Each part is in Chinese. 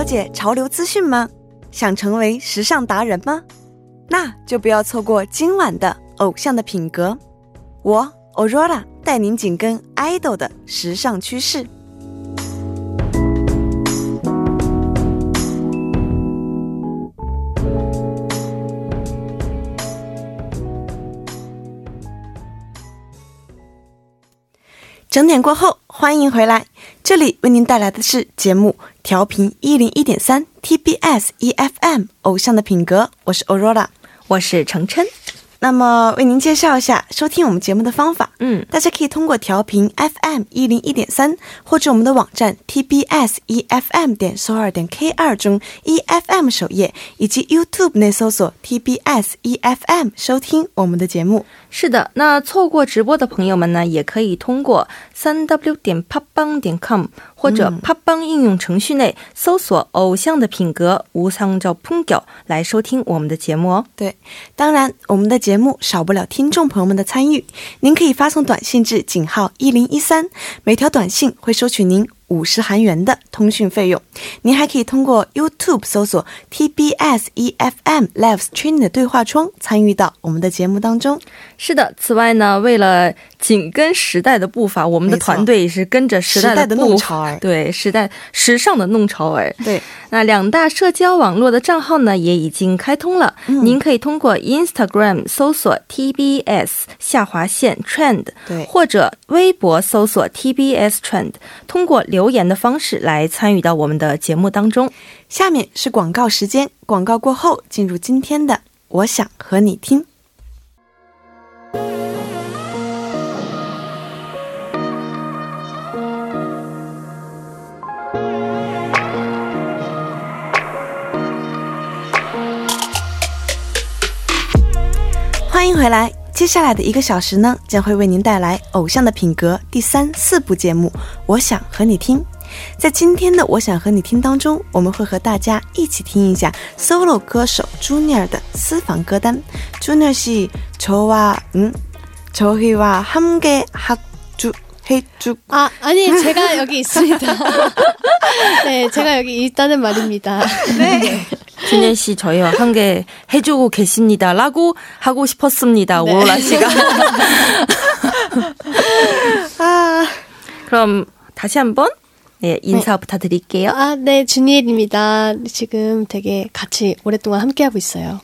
了解潮流资讯吗？想成为时尚达人吗？那就不要错过今晚的《偶像的品格》，我 Aurora 带您紧跟 idol 的时尚趋势。整点过后，欢迎回来，这里为您带来的是节目调频一零一点三 TBS EFM《偶像的品格》，我是 Aurora，我是程琛。那么为您介绍一下收听我们节目的方法。嗯，大家可以通过调频 FM 一零一点三，或者我们的网站 TBS EFM 点搜二点 K 二中 EFM 首页，以及 YouTube 内搜索 TBS EFM 收听我们的节目。是的，那错过直播的朋友们呢，也可以通过三 W 点 p o p b a n g 点 com 或者啪邦应用程序内搜索偶像的品格，无参照，烹狗来收听我们的节目哦。对，当然我们的节目少不了听众朋友们的参与，您可以发送短信至井号一零一三，每条短信会收取您。五十韩元的通讯费用，您还可以通过 YouTube 搜索 TBS EFM Live Streaming 的对话窗参与到我们的节目当中。是的，此外呢，为了紧跟时代的步伐，我们的团队也是跟着时代的弄潮儿，对时代时尚的弄潮儿。对，那两大社交网络的账号呢也已经开通了，您可以通过 Instagram 搜索 TBS 下划线 Trend，对，或者微博搜索 TBS Trend，通过留。留言的方式来参与到我们的节目当中。下面是广告时间，广告过后进入今天的我想和你听。欢迎回来。接下来的一个小时呢，将会为您带来《偶像的品格》第三、四部节目。我想和你听，在今天的《我想和你听》当中，我们会和大家一起听一下 solo 歌手 Junior 的私房歌单。Junior 是저와음저희와함께합주해주아아니제가여기있습니다 네제가여기있다는말입니다 네 준현 씨 저희와 함께 해주고 계십니다라고 하고 싶었습니다. 네. 오로라 씨가. 아. 그럼 다시 한번 네, 인사 네. 부탁드릴게요. 아, 네, 준이엘입니다. 지금 되게 같이 오랫동안 함께하고 있어요.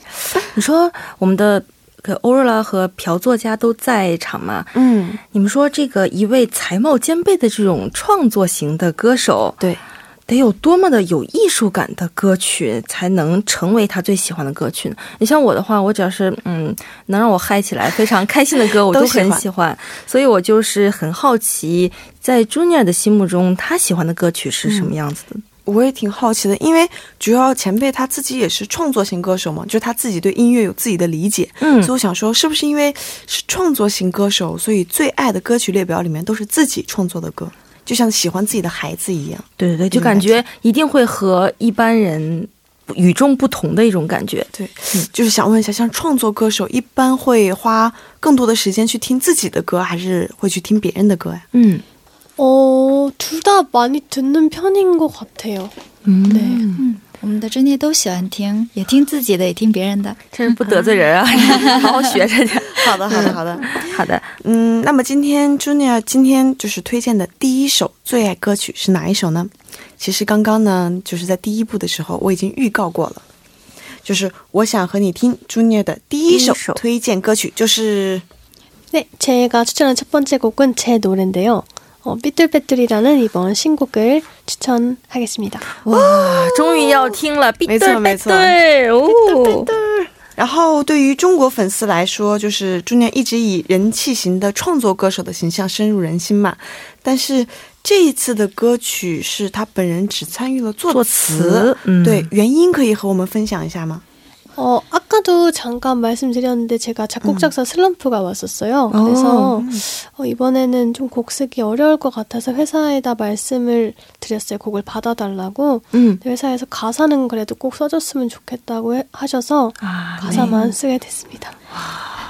你说我们的。个欧若拉和朴作家都在场嘛？嗯，你们说这个一位才貌兼备的这种创作型的歌手，对。 得有多么的有艺术感的歌曲才能成为他最喜欢的歌曲呢？你像我的话，我只要是嗯能让我嗨起来、非常开心的歌，我都很喜欢。所以我就是很好奇，在 Junior 的心目中，他喜欢的歌曲是什么样子的？我也挺好奇的，因为主要前辈他自己也是创作型歌手嘛，就是他自己对音乐有自己的理解。嗯，所以我想说，是不是因为是创作型歌手，所以最爱的歌曲列表里面都是自己创作的歌？就像喜欢自己的孩子一样，对对对，就感觉一定会和一般人与众不同的一种感觉。对，就是想问一下，像创作歌手一般会花更多的时间去听自己的歌，还是会去听别人的歌呀？嗯，哦，둘다많이듣는편인것같아 요。 嗯，对，嗯。 我们的专业都喜欢听，也听自己的，也听别人的，真是不得罪人啊！好好学着点。好的，好的，好的，好的。嗯，那么今天 Junior 今天就是推荐的第一首最爱歌曲是哪一首呢？其实刚刚呢，就是在第一部的时候我已经预告过了，就是我想和你听 Junior 的第一首推荐歌曲就是。네제가추천한첫번째곡은제노래인데요 어, 삐뚤빼뚤이라는 이번 신곡을 추천하겠습니다. 와, 终于要听了，삐뚤빼뚤然后对于中国粉丝来说，就是 어, 아까도 잠깐 말씀드렸는데 제가 작곡 작사 음. 슬럼프가 왔었어요. 그래서 어. 어, 이번에는 좀 곡 쓰기 어려울 것 같아서 회사에다 말씀을 드렸어요. 곡을 받아달라고. 음. 회사에서 가사는 그래도 꼭 써줬으면 좋겠다고 해, 하셔서 아, 가사만 네. 쓰게 됐습니다.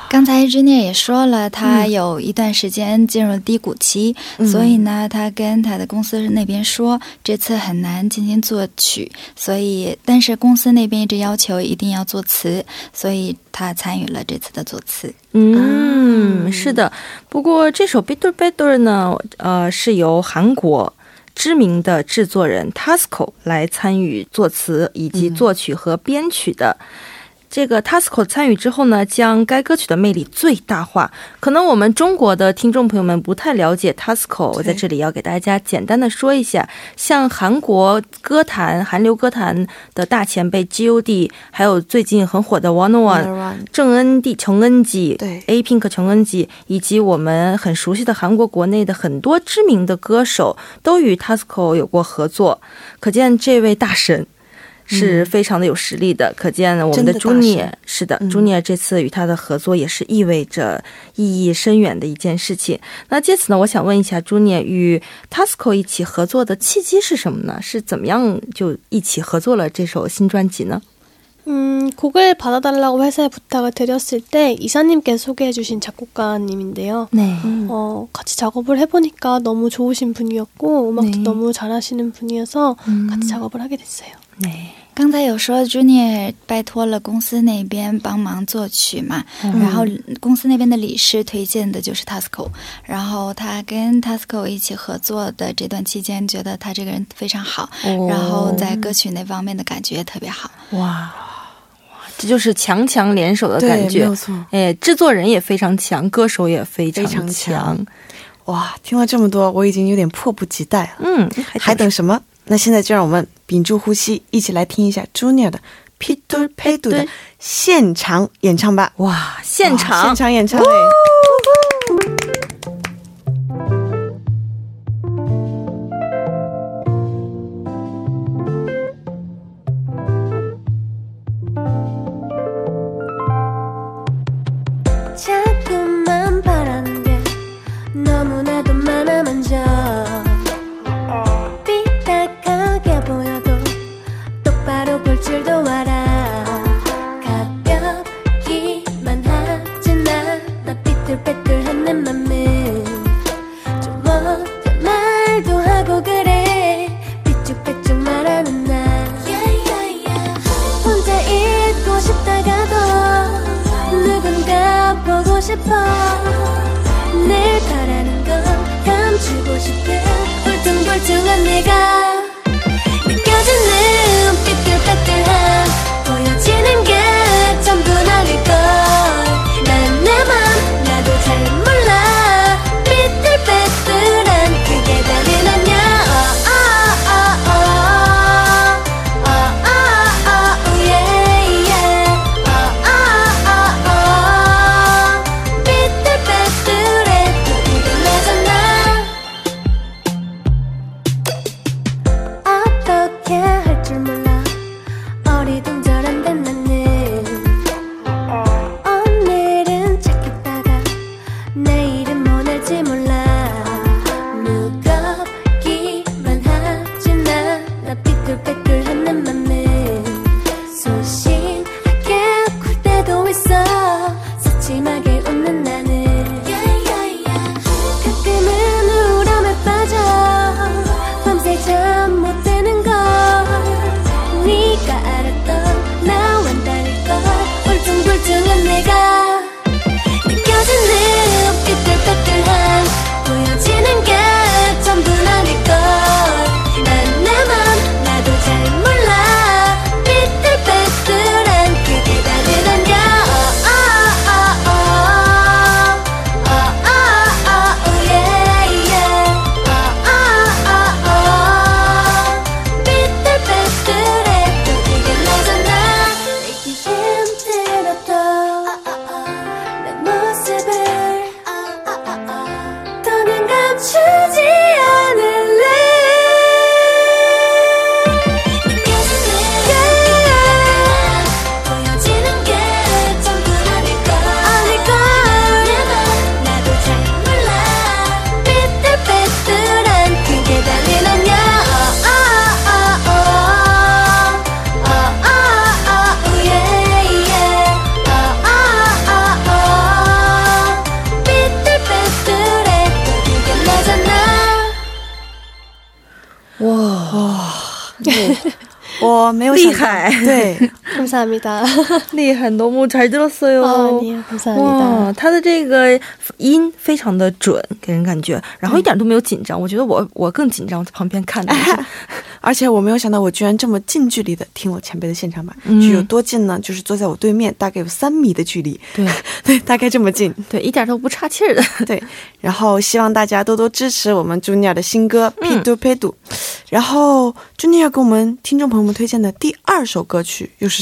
刚才 Jenny 也说了，他有一段时间进入低谷期，所以呢，他跟他的公司那边说，这次很难进行作曲，所以但是公司那边一直要求一定要作词，所以他参与了这次的作词。嗯，是的。不过这首《Bitter Better》呢，呃，是由韩国知名的制作人 Tasco 来参与作词以及作曲和编曲的。这个 Tasco 参与之后呢，将该歌曲的魅力最大化。可能我们中国的听众朋友们不太了解 Tasco，我在这里要给大家简单的说一下。像韩国歌坛、韩流歌坛的大前辈 G.O.D，还有最近很火的 One One 郑恩地、琼恩基，对 A Pink 琼恩基，以及我们很熟悉的韩国国内的很多知名的歌手，都与 Tasco 有过合作。可见这位大神。是非常的有实力的，可见我们的朱聂是的，朱聂这次与他的合作也是意味着意义深远的一件事情。那借此呢，我想问一下朱聂与 Tasco 一起合作的契机是什么呢？是怎么样就一起合作了这首新专辑呢？嗯，곡을받아달라고회사에부탁을드렸을때이사님께소개해주신작곡가님인데요네어같이작업을해보니까너무좋으신분이었고음악도너무잘하시는분이어서같이작업을하게됐어요 네， 刚才有说 Junior 拜托了公司那边帮忙作曲嘛，然后公司那边的理事推荐的就是 Tasco，然后他跟 Tasco 一起合作的这段期间，觉得他这个人非常好，然后在歌曲那方面的感觉也特别好。哇，这就是强强联手的感觉，没有错。哎，制作人也非常强，歌手也非常强。哇，听了这么多，我已经有点迫不及待了。嗯，还等什么？那现在就让我们屏住呼吸，一起来听一下 junior 的 Peter Padu 的现场演唱吧。哇，现场现场演唱。我没有厉害，对，감사합니다 厉害，너무잘들었어 요。 哦，你也감사합니哇， 다。 他的这个音非常的准，给人感觉，然后一点都没有紧张。我觉得我我更紧张，我在旁边看的。而且我没有想到，我居然这么近距离的听了前辈的现场版，嗯是有多近呢？就是坐在我对面，大概有三米的距离，对对，大概这么近。对，一点都不岔气儿的。对，然后希望大家多多支持我们 Junior 的新歌《p 度 p 度》。然后 Junior 给我们听众朋友们推荐的第二首歌曲又是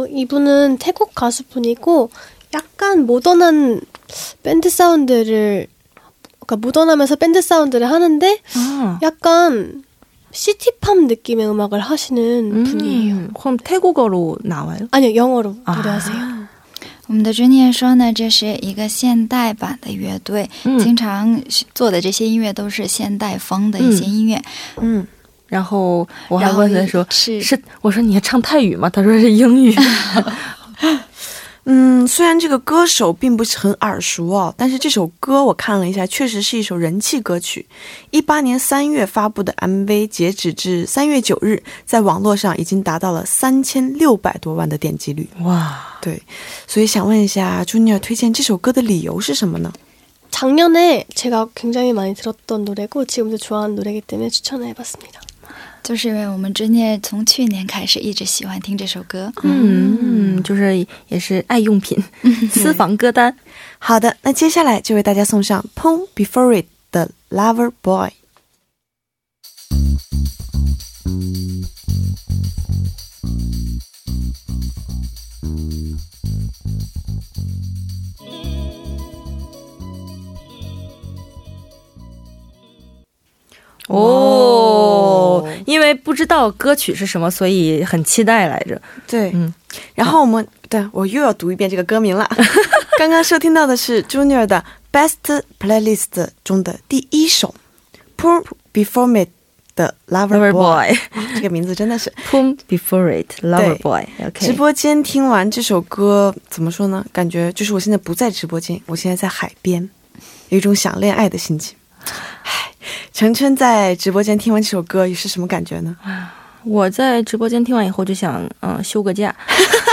어, 이분은 태국 가수분이고 약간 모던한 밴드 사운드를 그러니까 모던하면서 밴드 사운드를 하는데 啊， 약간 시티팝 느낌의 음악을 하시는 분이에요. 음, 그럼 태국어로 나와요? 아니요, 영어로 아. 노래하세요. 我们的 Junior 说呢，这是一个现代版的乐队，嗯经常做的这些音乐都是现代风的一些音乐。嗯， 然后我还然后问他说是是，我说你还唱泰语吗？他说是英语。嗯，虽然这个歌手并不是很耳熟哦，但是这首歌我看了一下，确实是一首人气歌曲。一八年三月发布的 MV，截止至三月九日，在网络上已经达到了三千六百多万的点击率。哇，对，所以想问一下，Junior 推荐这首歌的理由是什么呢？ 작년에 제가 굉장히 많이 들었던 노래고 지금도 좋아하는 노래이기 때문에 추천을 해봤습니다. 就是因为我们 Junior 从去年开始一直喜欢听这首歌。嗯，就是也是爱用品，私房歌单。好的，那接下来就为大家送上 Pon Before It 的 Lover Boy。哦，因为不知道歌曲是什么，所以很期待来着。对，嗯，然后我们对我又要读一遍这个歌名了。刚刚收听到的是 Junior 的 Best Playlist 中的第一首 Poor Before Me 的 Lover Boy，Boy，这个名字真的是。Poor Before It Lover Boy。OK，直播间听完这首歌，怎么说呢？感觉就是我现在不在直播间，我现在在海边，有一种想恋爱的心情。唉，晨晨在直播间听完这首歌，是什么感觉呢？我在直播间听完以后就想，嗯，休个假，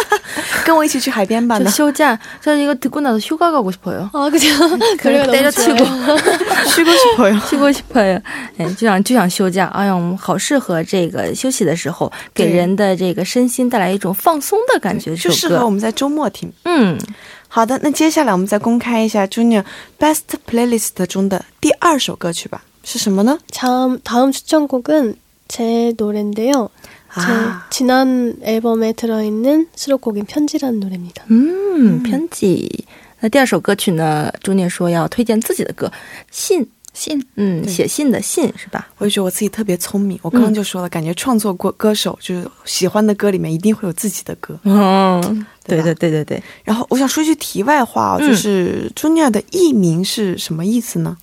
跟我一起去海边吧就呢？休假。저 이거 듣고 나서 휴가 가고 싶어요. 아 그죠? 노래가 너무 때려치고 좋아요. 去过去朋友。 쉬고 싶어요. 哎，就想就想休假。哎呀，我们好适合这个休息的时候，给对人的这个身心带来一种放松的感觉。就适这首歌，合我们在周末听。嗯，好的，那接下来我们再公开一下 Junior Best Playlist 中的第二首歌曲吧， 是什么呢？ 다음 다음 추천곡은 제 노래인데요. 제 아. 지난 앨범에 들어있는 수록곡인 편지라는 노래입니다. 嗯，편지。那第二首歌曲呢？朱念说要推荐自己的歌，信，信嗯，对写信的信是吧？我就觉得我自己特别聪明，我刚刚就说了，感觉创作过歌手就是喜欢的歌里面一定会有自己的歌。嗯，对对吧对对对对，然后我想说一句题外话哦，嗯就是 Junior 的艺名是什么意思呢？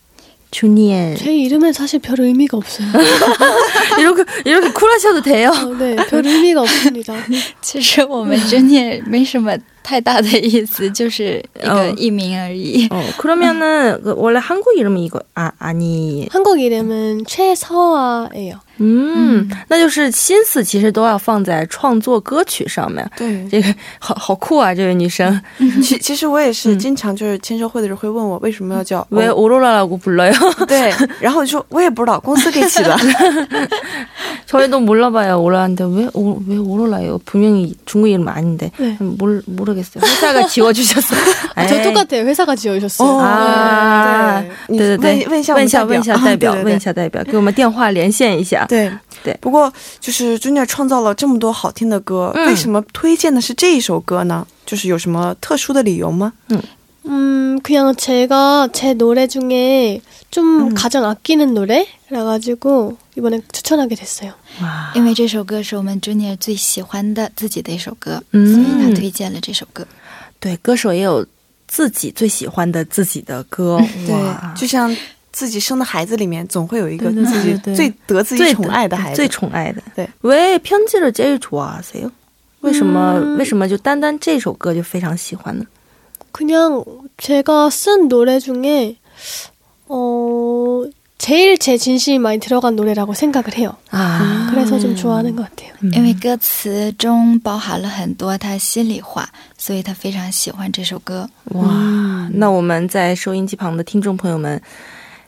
朱念 제 이름엔 사실 별 의미가 없어요. 이렇게 이렇게 쿨하셔도 돼요. 어, 네, 별 의미가 없습니다. 其实我们 Junior 没什么太大的意思，就是一个嗯艺名而已。 어, 그러면은 그 원래 한국 이름이 이거 아 아니 한국 이름은 최서아예요. 嗯，那就是心思其实都要放在创作歌曲上面。对，这个好好酷啊，这位女生其其实我也是嗯经常就是签售会的时候会问我为什么要叫为欧 오로라라고 불러요? 对，然后我就说我也不知道，公司给起的。 저희도 몰라봐요. 오라한테 왜, 오, 왜 오로라예요? 분명히 중국 이름 아닌데. 네. 몰, 모르겠어요. 회사가 지워주셨어. 아, 저 에이. 똑같아요. 회사가 지어주셨어요. 哦啊，对对对对，问问一下我们问一下代表问一下代表啊对对对问一下代表，给我们电话连线一下。 对对不过就是 Junior 创造了这么多好听的歌，嗯为什么推荐的是这一首歌呢？就是有什么特殊的理由吗？ 음, 음, 그냥 제가 제 노래 중에 좀 음. 가장 아끼는 노래라 가지고 이번에 추천하게 됐어요. 因为这首歌是我们 Junior 最喜欢的自己的一首歌，嗯，对，歌手也有自己最喜欢的自己的歌，对，就像 自己生的孩子里面总会有一个自己最得自己宠爱的孩子，最宠爱的。对，왜편지를제일좋아하세 요？ 为什么？为什么就单单这首歌就非常喜欢呢？그냥제가쓴노래중에어제일제진심이많이들어간노래라고생각을해요아그래서좀좋아하는것같아요因为歌词中包含了很多他心里话，所以他非常喜欢这首歌。哇，那我们在收音机旁的听众朋友们。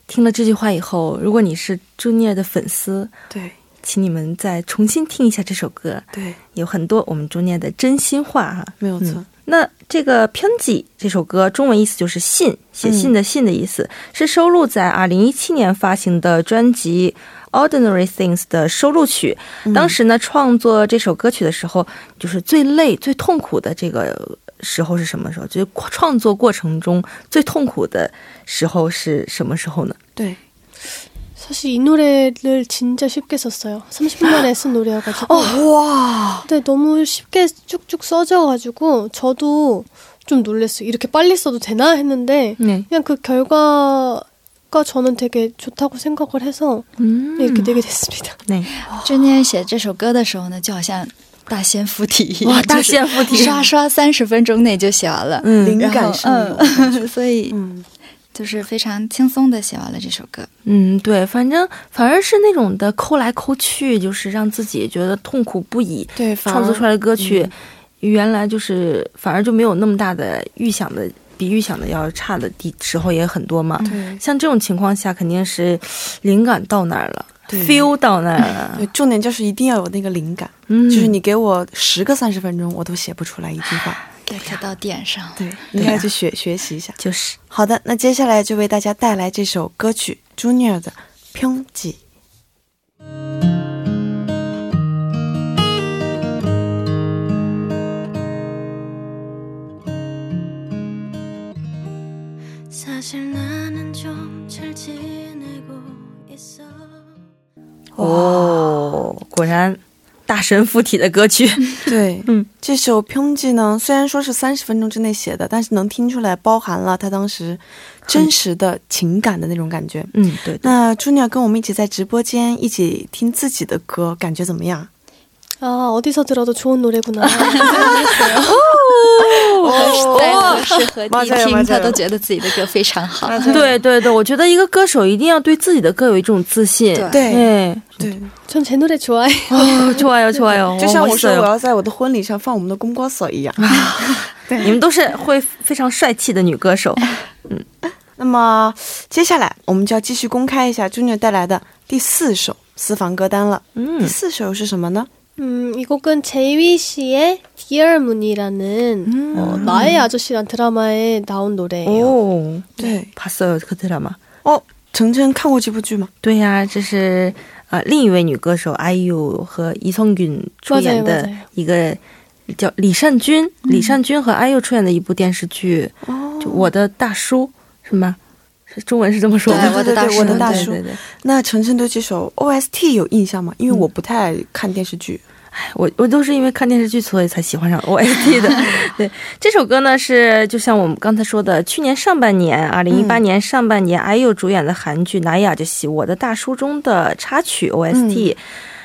听了这句话以后，如果你是朱尼尔的粉丝，对，请你们再重新听一下这首歌。对，有很多我们朱尼尔的真心话哈，没有错。那这个《편지》这首歌，中文意思就是信，写信的信的意思，是收录在二零一七年发行的专辑《Ordinary Things》的收录曲。当时呢，创作这首歌曲的时候，就是最累、最痛苦的这个。时候是什么时候？就是创作过程中最痛苦的时候是什么时候呢？对，사실이노래를진짜쉽게썼어요30분만에쓴노래여가지고와네너무쉽게쭉쭉써져가지고저도좀놀랐어요이렇게빨리써도되나했는데그냥그결과가저는되게좋다고생각을해서이렇게내게됐습니다 네준이写这首歌的时候呢，就好像。 大仙附体哇！大仙附体，刷刷三十分钟内就写完了，嗯，灵感是嗯，所以嗯，就是非常轻松的写完了这首歌。嗯，对，反正反而是那种的抠来抠去，就是让自己觉得痛苦不已。对，创作出来的歌曲，原来就是反而就没有那么大的预想的，比预想的要差的地时候也很多嘛。对，像这种情况下，肯定是灵感到哪儿了。Feel 到那了，对，重点就是一定要有那个灵感，嗯，就是你给我十个三十分钟，我都写不出来一句话，get 到点上，对，应该去学学习一下，就是。好的。那接下来就为大家带来这首歌曲 Junior 的《。哦，果然，大神附体的歌曲。对，嗯，这首《平吉》呢，虽然说是三十分钟之内写的，但是能听出来包含了他当时真实的情感的那种感觉。嗯，对。那朱尼尔跟我们一起在直播间一起听自己的歌，感觉怎么样？啊，어디서들어도좋은노래구나哦，在合适和地听，他都觉得自己的歌非常好。对对对，我觉得一个歌手一定要对自己的歌有一种自信。对对，전제노래좋아요좋아요좋아요就像我说我要在我的婚礼上放我们的《公瓜嫂》一样。对，你们都是会非常帅气的女歌手。嗯，那么接下来我们就要继续公开一下 Junior 带来的第四首私房歌单了。嗯，第四首是什么呢？ 음, 이 곡은 제이위 씨의 Dear Moon이라는 음. 어, 나의 아저씨란 드라마에 나온 노래예요. 오, 네. 봤어요 그 드라마. 어, 程程看过这部剧吗?对呀、这是呃另一位女歌手 IU 和伊松允出演的一个叫李善均，李善均和 IU 出演的一部电视剧，就我的大叔是吗？ 中文是这么说的，我的大叔，我的大叔。那晨晨对这首 OST 有印象吗？因为我不太看电视剧，哎，我我都是因为看电视剧，所以才喜欢上 OST 的。对，这首歌呢是就像我们刚才说的，去年上半年，二零一八年上半年，IU 主演的韩剧《南雅就戏》我的大叔中的插曲 OST。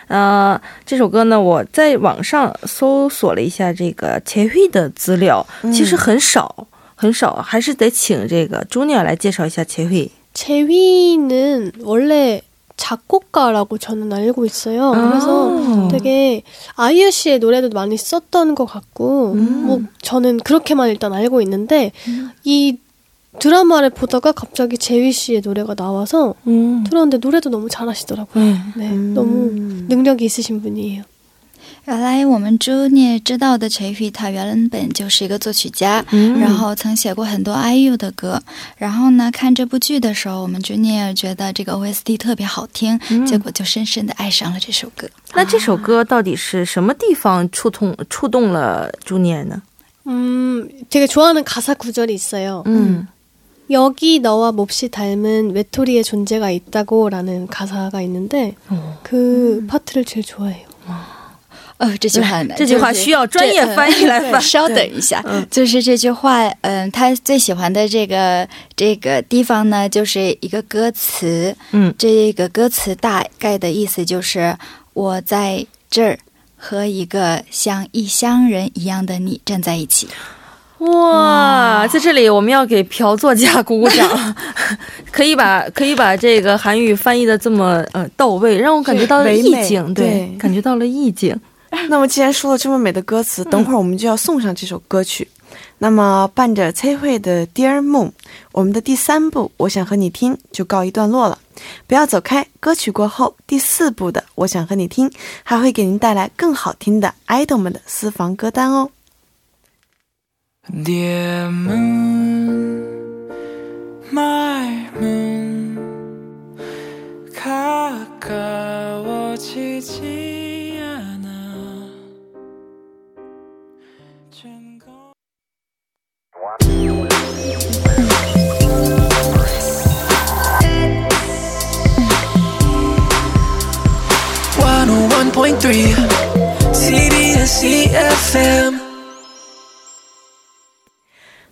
呃，这首歌呢，我在网上搜索了一下这个前 huy 的资料，其实很少。很少，还是得请这个 주니어 来介绍一下 재휘. 재휘는 원래 작곡가라고 저는 알고 있어요. 아~ 그래서 되게 아이유 씨의 노래도 많이 썼던 것 같고, 음. 뭐 저는 그렇게만 일단 알고 있는데 음. 이 드라마를 보다가 갑자기 재휘 씨의 노래가 나와서 음. 들었는데 노래도 너무 잘하시더라고요. 네, 네 너무 음. 능력이 있으신 분이에요. 原来我们朱聂知道的陈宇，他原本就是一个作曲家，然后曾写过很多 IU 的歌。然后呢，看这部剧的时候，我们朱聂觉得这个 OST 特别好听，结果就深深的爱上了这首歌。那这首歌到底是什么地方触痛触动了朱聂呢？嗯，这个좋아하는가사구절이있어요嗯。 여기 너와 몹시 닮은 외톨이의 존재가 있다고라는 가사가 있는데 어. 그 파트를 제일 좋아해요. 哦，这句话这句话需要专业翻译来 翻。稍等一下，就是这句话，嗯，他最喜欢的这个这个地方呢，就是一个歌词，嗯，这个歌词大概的意思就是我在这儿和一个像异乡人一样的你站在一起。哇，在这里我们要给朴作家鼓鼓掌，可以把可以把这个韩语翻译的这么呃到位，让我感觉到了意境，对，感觉到了意境。那么既然说了这么美的歌词，等会儿我们就要送上这首歌曲，那么伴着崔慧的 dear moon 我们的第三部我想和你听就告一段落了，不要走开，歌曲过后第四部的我想和你听还会给您带来更好听的 idol 们的私房歌单哦。Dear My Moon 卡我七七。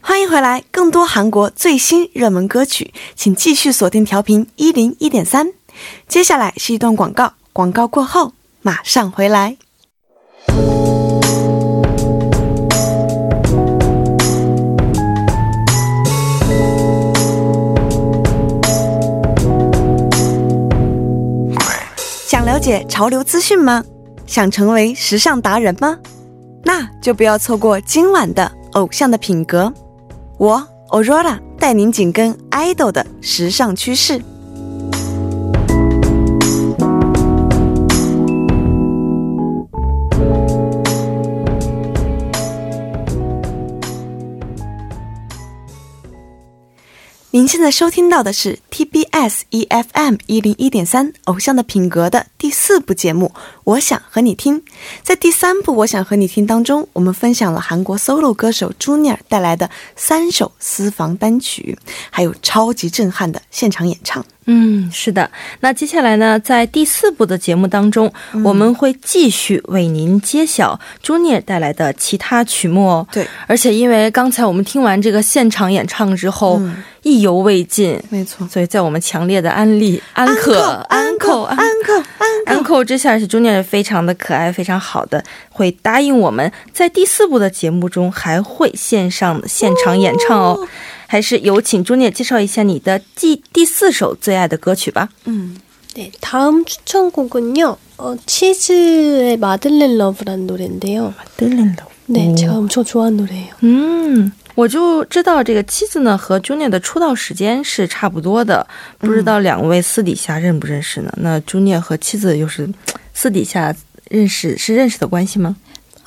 欢迎回来，更多韩国最新热门歌曲，请继续锁定调频一零一点三。接下来是一段广告，广告过后马上回来。想了解潮流资讯吗？想成为时尚达人吗？那就不要错过今晚的偶像的品格。我 Aurora 带您紧跟 idol 的时尚趋势。您现在收听到的是 TBS EFM 一零一点三《偶像的品格》的第四部节目《我想和你听》。在第三部《我想和你听》当中，我们分享了韩国 solo 歌手 Junior 带来的三首私房单曲，还有超级震撼的现场演唱。嗯，是的。那接下来呢，在第四部的节目当中，我们会继续为您揭晓 Junior 带来的其他曲目哦。对，而且因为刚才我们听完这个现场演唱之后，嗯意犹未尽，没错，所以在我们强烈的安利安可安可安可安安扣之下，是 Junior 非常的可爱，非常好的，会答应我们在第四部的节目中还会线上现场演唱哦。还是有请 Junior 介绍一下你的第第四首最爱的歌曲吧。嗯， 네, 다음 추천곡은요. 어, 치즈의 마들렌 러브라는 노래인데요. 네, 제가 엄청 좋아하는 노래예요. 嗯， 我就知道这个妻子呢和 Junior 的出道时间是差不多的，不知道两位私底下认不认识呢？那 Junior 和妻子又是私底下认识是认识的关系吗？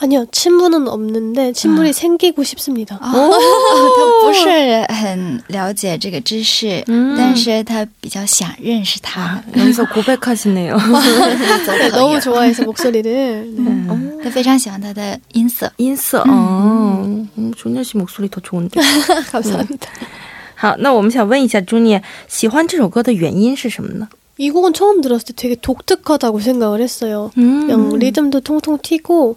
아니요, 친분은 없는데 친분이 생기고 싶습니다. 哦，他不是很了解这个知识，但是他比较想认识他， 여기서 고백하시네요. 네, 너무 좋아해서 목소리를. 네. 嗯，他非常喜欢他的音色。 인스, 어, 음, 조니아 씨 목소리 더 좋은데. 감사합니다. 好，那我们想问一下 Junior 喜欢这首歌的原因是什么呢？ 이 곡은 처음 들었을 때 되게 독특하다고 생각을 했어요. 음. 그냥 리듬도 통통 튀고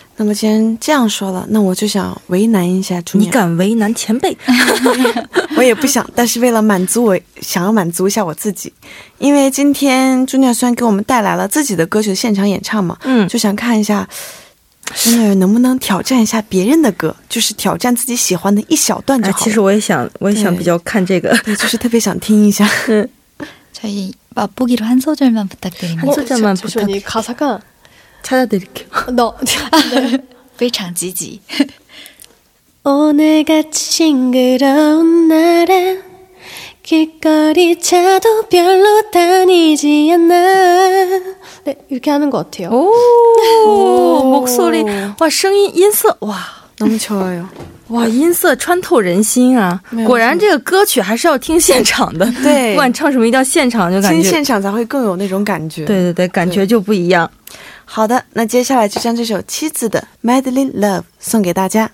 那么既然这样说了，那我就想为难一下朱你念，敢为难前辈？我也不想，但是为了满足我，想要满足一下我自己，因为今天朱念虽然给我们带来了自己的歌曲的现场演唱嘛，嗯就想看一下。朱念能不能挑战一下别人的歌，就是挑战自己喜欢的一小段就哎，好了。其实我也想，我也想对比较看这个。对，就是特别想听一下。 저희 맛보기로 한 소절만 부탁드립니다. 한 소절만 잠시만요. 이 가사가 찾아드릴게요. 너 非常积极。 오늘같이 싱그러운 날엔 길거리 차도 별로 다니지 않아. 네, 이렇게 하는 것 같아요. 哦，목소리哇，声音音色哇 너무 좋아요. 哇，音色穿透人心啊！没有果然，这个歌曲还是要听现场的。对不管唱什么，一定要现场，就感觉听现场才会更有那种感觉。对对对，感觉就不一样。 好的，那接下来就将这首妻子的《Madly Love》送给大家。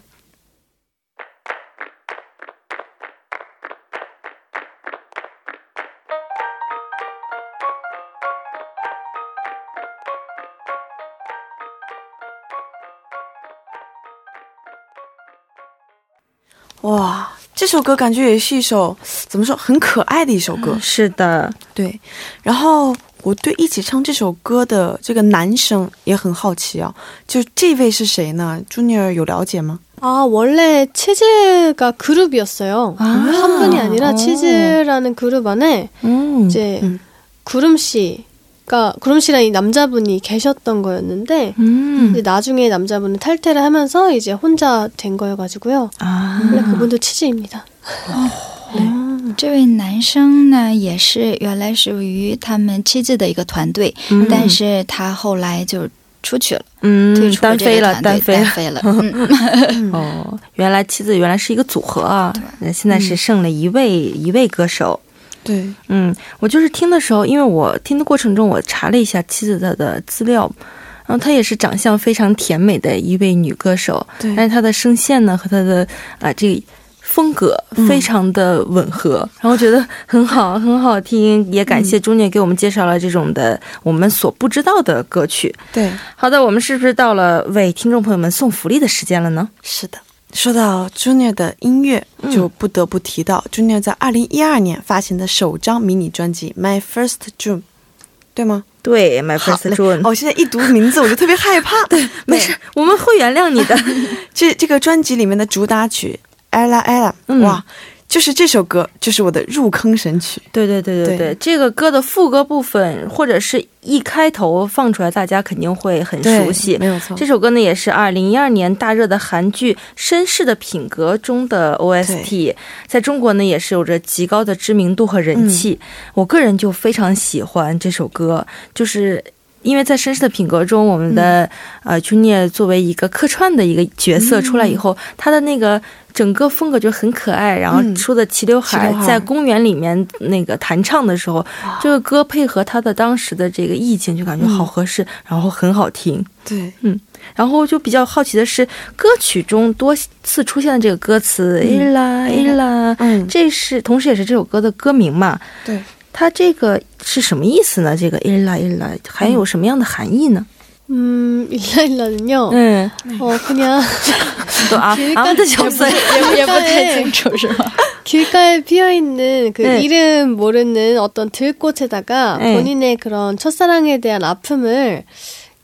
哇，这首歌感觉也是一首怎么说很可爱的一首歌。是的，对，然后我对一起唱这首歌的这个男生也很好奇啊，就这位是谁呢？Junior 有了解吗？ 아, 원래 치즈가 그룹이었어요. 아. 한 분이 아니라 오. 치즈라는 그룹 안에 嗯， 이제 음. 구름 씨 가 구름 씨랑 이 남자분이 계셨던 거였는데 嗯 이제 나중에 남자분은 탈퇴를 하면서 이제 혼자 된 거여가지고요. 啊， 원래 그분도 치즈입니다. 这位男生呢，也是原来属于他们妻子的一个团队，嗯但是他后来就出去了，退嗯，出了单飞了，这个团队单飞了。单飞了。嗯，哦，原来妻子原来是一个组合啊，那现在是剩了一位、一位歌手。 对，嗯，我就是听的时候，因为我听的过程中，我查了一下妻子的的资料，然后她也是长相非常甜美的一位女歌手，对但是她的声线呢和她的啊、这个风格非常的吻合，然后觉得很好，很好听，也感谢中年给我们介绍了这种的我们所不知道的歌曲。对，好的，我们是不是到了为听众朋友们送福利的时间了呢？是的。说到 Junior 的音乐，就不得不提到 Junior 在二零一二年发行的首张迷你专辑《My First June》，对吗？对，My First 嘞 June，哦，现在一读名字我就特别害怕。对，没事，我们会原谅你的。这这个专辑里面的主打曲《Ella Ella》，嗯哇，就是这首歌，就是我的入坑神曲。对对对对对，对这个歌的副歌部分或者是一开头放出来，大家肯定会很熟悉没。有错。这首歌呢，也是二零一二年大热的韩剧《绅士的品格》中的 OST，在中国呢也是有着极高的知名度和人气。我个人就非常喜欢这首歌，就是。因为在《绅士的品格》中，我们的、呃 Junior 作为一个客串的一个角色出来以后，他的那个整个风格就很可爱，然后嗯。梳的齐刘海，在公园里面那个弹唱的时候，这个歌配合他的当时的这个意境，就感觉好合适，然后很好听。对，嗯。然后就比较好奇的是，歌曲中多次出现的这个歌词“伊拉伊拉”，嗯，这是同时也是这首歌的歌名嘛？对，它这个是什么意思呢？这个“伊拉伊拉”还有什么样的含义呢？ 음, 일라일라는요. 嗯， 어, 그냥 都啊，아무튼없어요 也不太清楚是吗？ 길가에 피어 있는 그 네. 이름 모르는 어떤 들꽃에다가 네. 본인의 그런 첫사랑에 대한 아픔을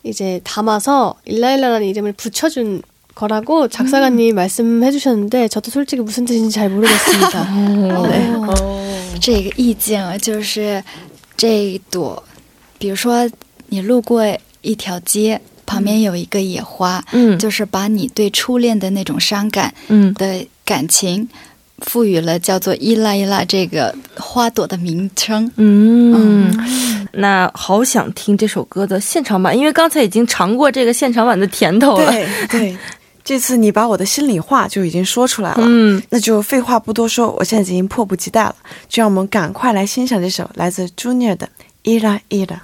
이제 담아서 일라일라라는 이름을 붙여준 거라고 작사가님이 말씀해 주셨는데 저도 솔직히 무슨 뜻인지 잘 모르겠습니다. 네. 这个意境啊就是这一朵，比如说你路过一条街，旁边有一个野花，嗯就是把你对初恋的那种伤感嗯的感情赋予了叫做伊拉伊拉这个花朵的名称。嗯，那好想听这首歌的现场版，因为刚才已经尝过这个现场版的甜头了。对对， 这次你把我的心里话就已经说出来了。嗯，那就废话不多说，我现在已经迫不及待了，就让我们赶快来欣赏这首来自 Junior 的《Ira Ira》。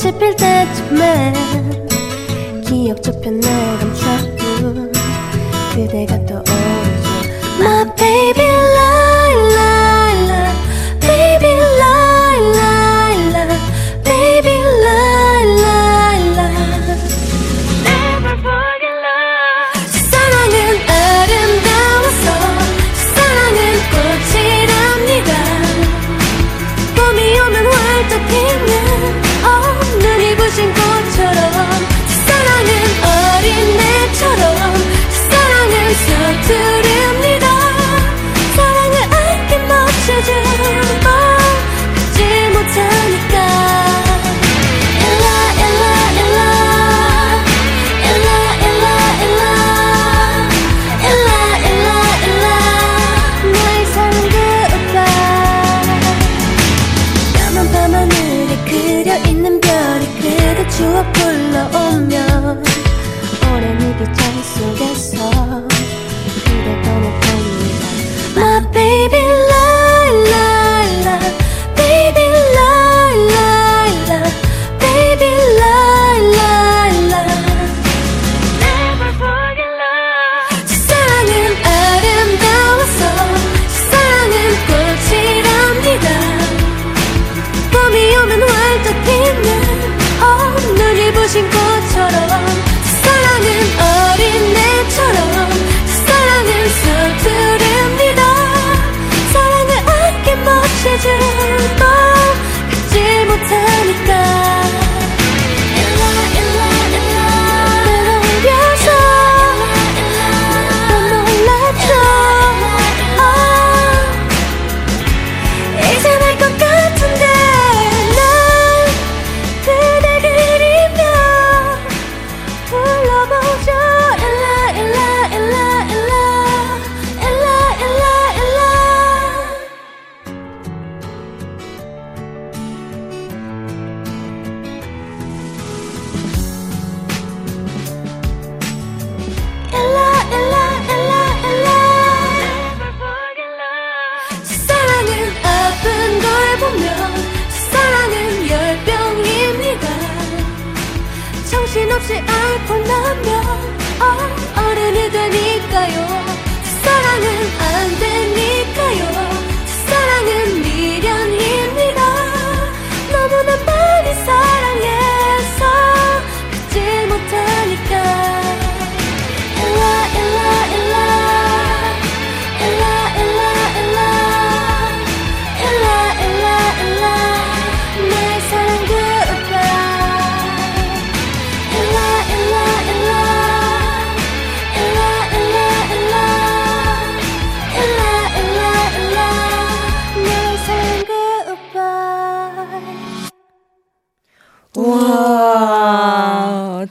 꽃이 필 때쯤에 기억 저편을 감춰둔 그대가 떠오르죠. My baby lie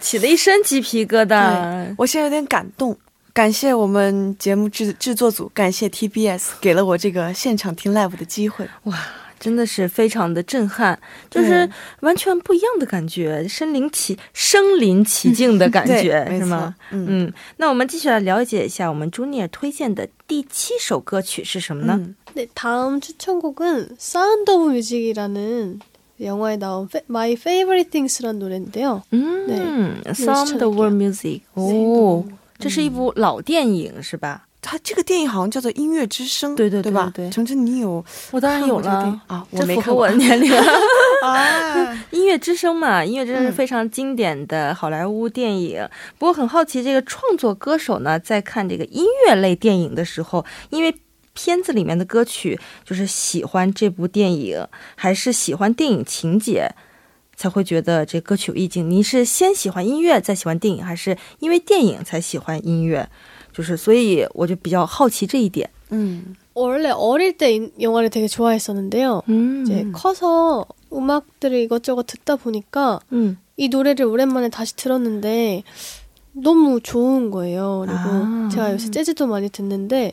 起了一身鸡皮疙瘩。我现在有点感动。感谢我们节目制制作组，感谢 TBS 给了我这个现场听 live 的机会。真的是非常的震撼，就是完全不一样的感觉，身临其身临其境的感觉，对是吗？没错嗯嗯，那我们继续来了解一下我们朱尼尔推荐的第七首歌曲是什么呢？嗯 네, 다음 추천곡은 사운드 오브 뮤직이라는 영화에 나온 페- My Favorite Things라는 노래인데요. 嗯对，Sound 네 World Music，哦，这是一部老电影是吧？它这个电影好像叫做《音乐之声》，对对对对吧？对程程，你有我当然有看过这个电影了啊，我这符合没看过我的年龄。啊。音乐之声嘛，音乐之声是嗯非常经典的好莱坞电影。不过很好奇，这个创作歌手呢，在看这个音乐类电影的时候，因为 片子里面的歌曲就是喜欢这部电影，还是喜欢电影情节，才会觉得这歌曲有意境。你是先喜欢音乐再喜欢电影，还是因为电影才喜欢音乐？就是，所以我就比较好奇这一点。嗯 원래 어릴 때 이 영화를 되게 좋아했었는데요. 嗯 이제 커서 음악들을 이것저것 듣다 보니까 嗯 이 노래를 오랜만에 다시 들었는데 너무 좋은 거예요. 그리고 아. 제가 요새 재즈도 많이 듣는데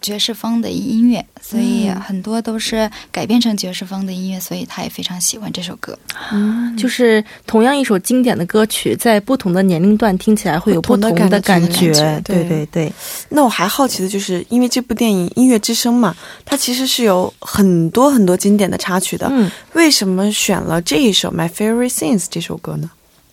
爵士风的音乐，所以嗯很多都是改编成爵士风的音乐，所以他也非常喜欢这首歌。就是同样一首经典的歌曲，在不同的年龄段听起来会有不不同同的的感感觉。感觉对对对对，那我还好奇的就是，因为这部电影《音乐之声》嘛，它其实是有很多很多经典的插曲的。嗯为什么选了这一首《My Favorite Things》这首歌呢？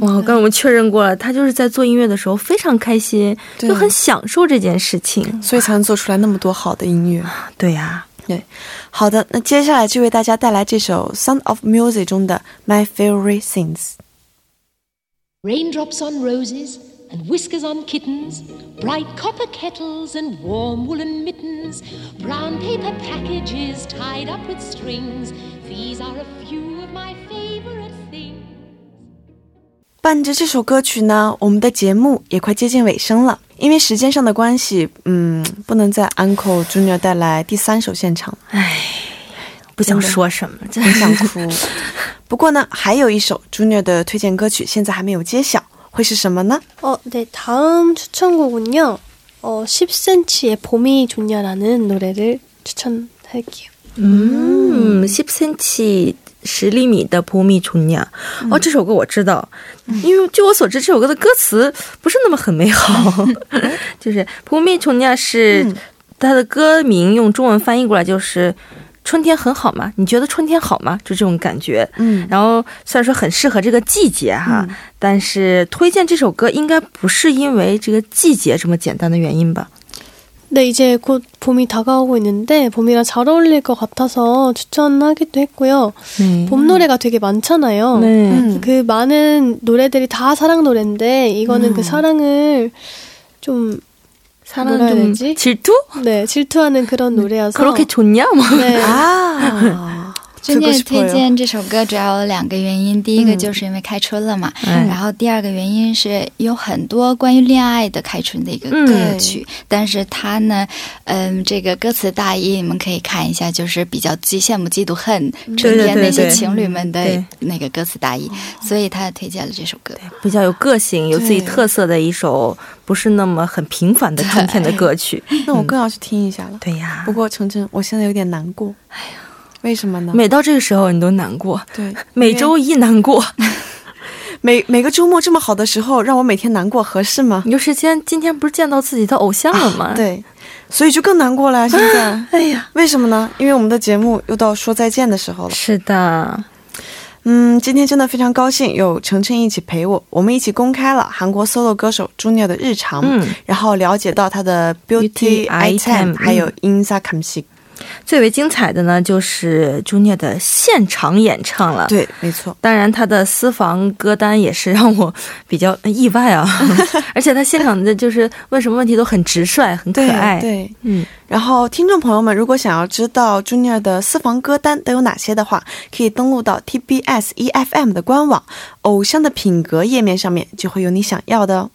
哇，刚才我们确认过了，他就是在做音乐的时候非常开心，就很享受这件事情。所以才能做出来那么多好的音乐。对呀、对好的，那接下来就为大家带来这首《Sound of Music》中的《My Favorite Things》。Raindrops on roses and whiskers on kittens, bright copper kettles and warm woolen mittens, brown paper packages tied up with strings. These are a few of my favorite things. 伴着这首歌曲呢，我们的节目也快接近尾声了。因为时间上的关系，嗯，不能在 Uncle Junior 带来第三首现场，不想真的说什么，真很想哭。不过呢，还有一首 Junior 的推荐歌曲，现在还没有揭晓，会是什么呢？ 어, 네, 다음 추천곡은요. 어, 10cm의 봄이 좋냐라는 노래를 추천할게요. 嗯，10cm 十厘米的波米春呀，哦，这首歌我知道，因为据我所知，这首歌的歌词不是那么很美好，就是波米春呀是它的歌名用中文翻译过来就是。春天很好吗？你觉得春天好吗？就这种感觉。嗯然后虽然说很适合这个季节哈，但是推荐这首歌应该不是因为这个季节这么简单的原因吧？ 네, 이제 곧 봄이 다가오고 있는데 봄이랑 잘 어울릴 것 같아서 추천하기도 했고요. 네. 봄 노래가 되게 많잖아요. 네. 음. 그 많은 노래들이 다 사랑 노래인데 이거는 그 사랑을 좀 사람 뭐라 해야 좀 되지? 질투? 네, 질투하는 그런 노래여서 그렇게 좋냐? 뭐. 네. 아, 今天推荐这首歌主要有两个原因，第一个就是因为开春了嘛，嗯然后第二个原因是有很多关于恋爱的开春的一个嗯歌曲，但是它呢，嗯，这个歌词大意你们可以看一下，就是比较嫉羡慕嫉妒恨春天那些情侣们的那个歌词大意，所以他推荐了这首歌。比较有个性、有自己特色的一首，不是那么很平凡的春天的歌曲。那我更要去听一下了。对呀不，过程程，我现在有点难过。哎呀，为什么呢？每到这个时候你都难过，对，每周一难过。每每个周末这么好的时候，让我每天难过合适吗？你就是今今天不是见到自己的偶像了吗？，对，所以就更难过了呀。现在，哎呀，为什么呢？因为我们的节目又到说再见的时候了。是的，嗯，今天真的非常高兴有程程一起陪我，我们一起公开了韩国 solo 歌手 Junior 的日常，嗯，然后了解到他的 beauty item，item，还有嗯 insa k a m s i 最为精彩的呢，就是 Junior 的现场演唱了。。对，没错，当然，他的私房歌单也是让我比较意外啊，而且他现场的就是问什么问题都很直率，很可对爱。对。嗯，然后，听众朋友们，如果想要知道 Junior 的私房歌单都有哪些的话，可以登录到 TBS EFM 的官网“偶像的品格”页面上面，就会有你想要的哦。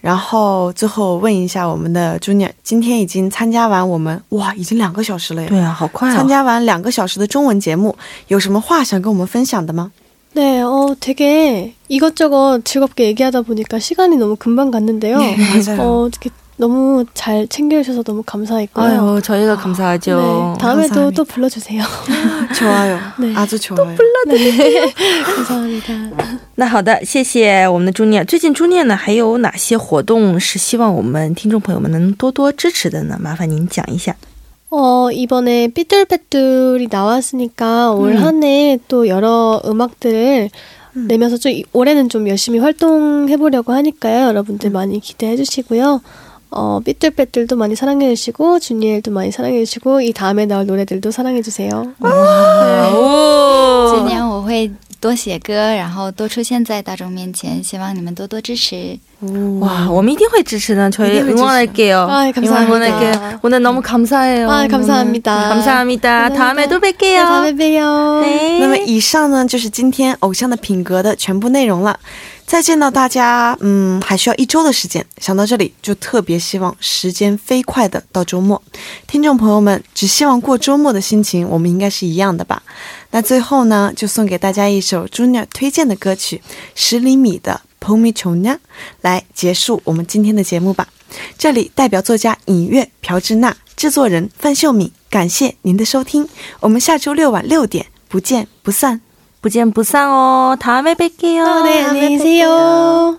然后最后问一下我们的 Junior，今天已经参加完我们哇，已经两个小时了耶！对啊，好快啊！参加完两个小时的中文节目，有什么话想跟我们分享的吗？ 네, 어, 되게 이것저것 즐겁게 얘기하다 보니까 시간이 너무 금방 갔는데요. 맞아요. 어, 이렇게 너무 잘 챙겨주셔서 너무 감사했고요. 아유, 저희가 감사하죠. 네, 다음에도 감사합니다. 또 불러주세요. 좋아요. 네. 아주 좋아요. 네, 감사합니다. 那好的，谢谢我们的朱念。最近朱念呢还有哪些活动是希望我们听众朋友们能多多支持的呢？麻烦您讲一下。 어, 이번에 삐뚤빼뚤이 나왔으니까 올 음. 한 해 또 여러 음악들을 내면서 좀 이- 올해는 좀 열심히 활동해보려고 하니까요. 여러분들 많이 기대해 주시고요. 어, 삐뚤빼뚤도 많이 사랑해 주시고, 주니엘도 많이 사랑해 주시고, 이 다음에 나올 노래들도 사랑해 주세요. 哦今年我会多写歌，然后多出现在大众面前，希望你们多多支持。哇，我们一定会支持的。저희 이定会支持. 응원할게요. 아, 감사합니다. 응원할게요. 오늘 너무 감사해요. 아, 감사합니다. 감사합니다. 다음에 또 네, 뵐게요. 다음에 봬요. 对那么以上呢，就是今天偶像的品格的全部内容了。 再见到大家，嗯，还需要一周的时间。想到这里，就特别希望时间飞快的到周末。听众朋友们，只希望过周末的心情，我们应该是一样的吧？那最后呢，就送给大家一首 Junior 推荐的歌曲《十厘米的 p o m i c h o n a 来结束我们今天的节目吧。这里代表作家尹月、朴智娜，制作人范秀敏，感谢您的收听。我们下周六晚六点不见不散。 부지연부상 어 다음에 뵐게요. 어, 네, 안녕히 계세요.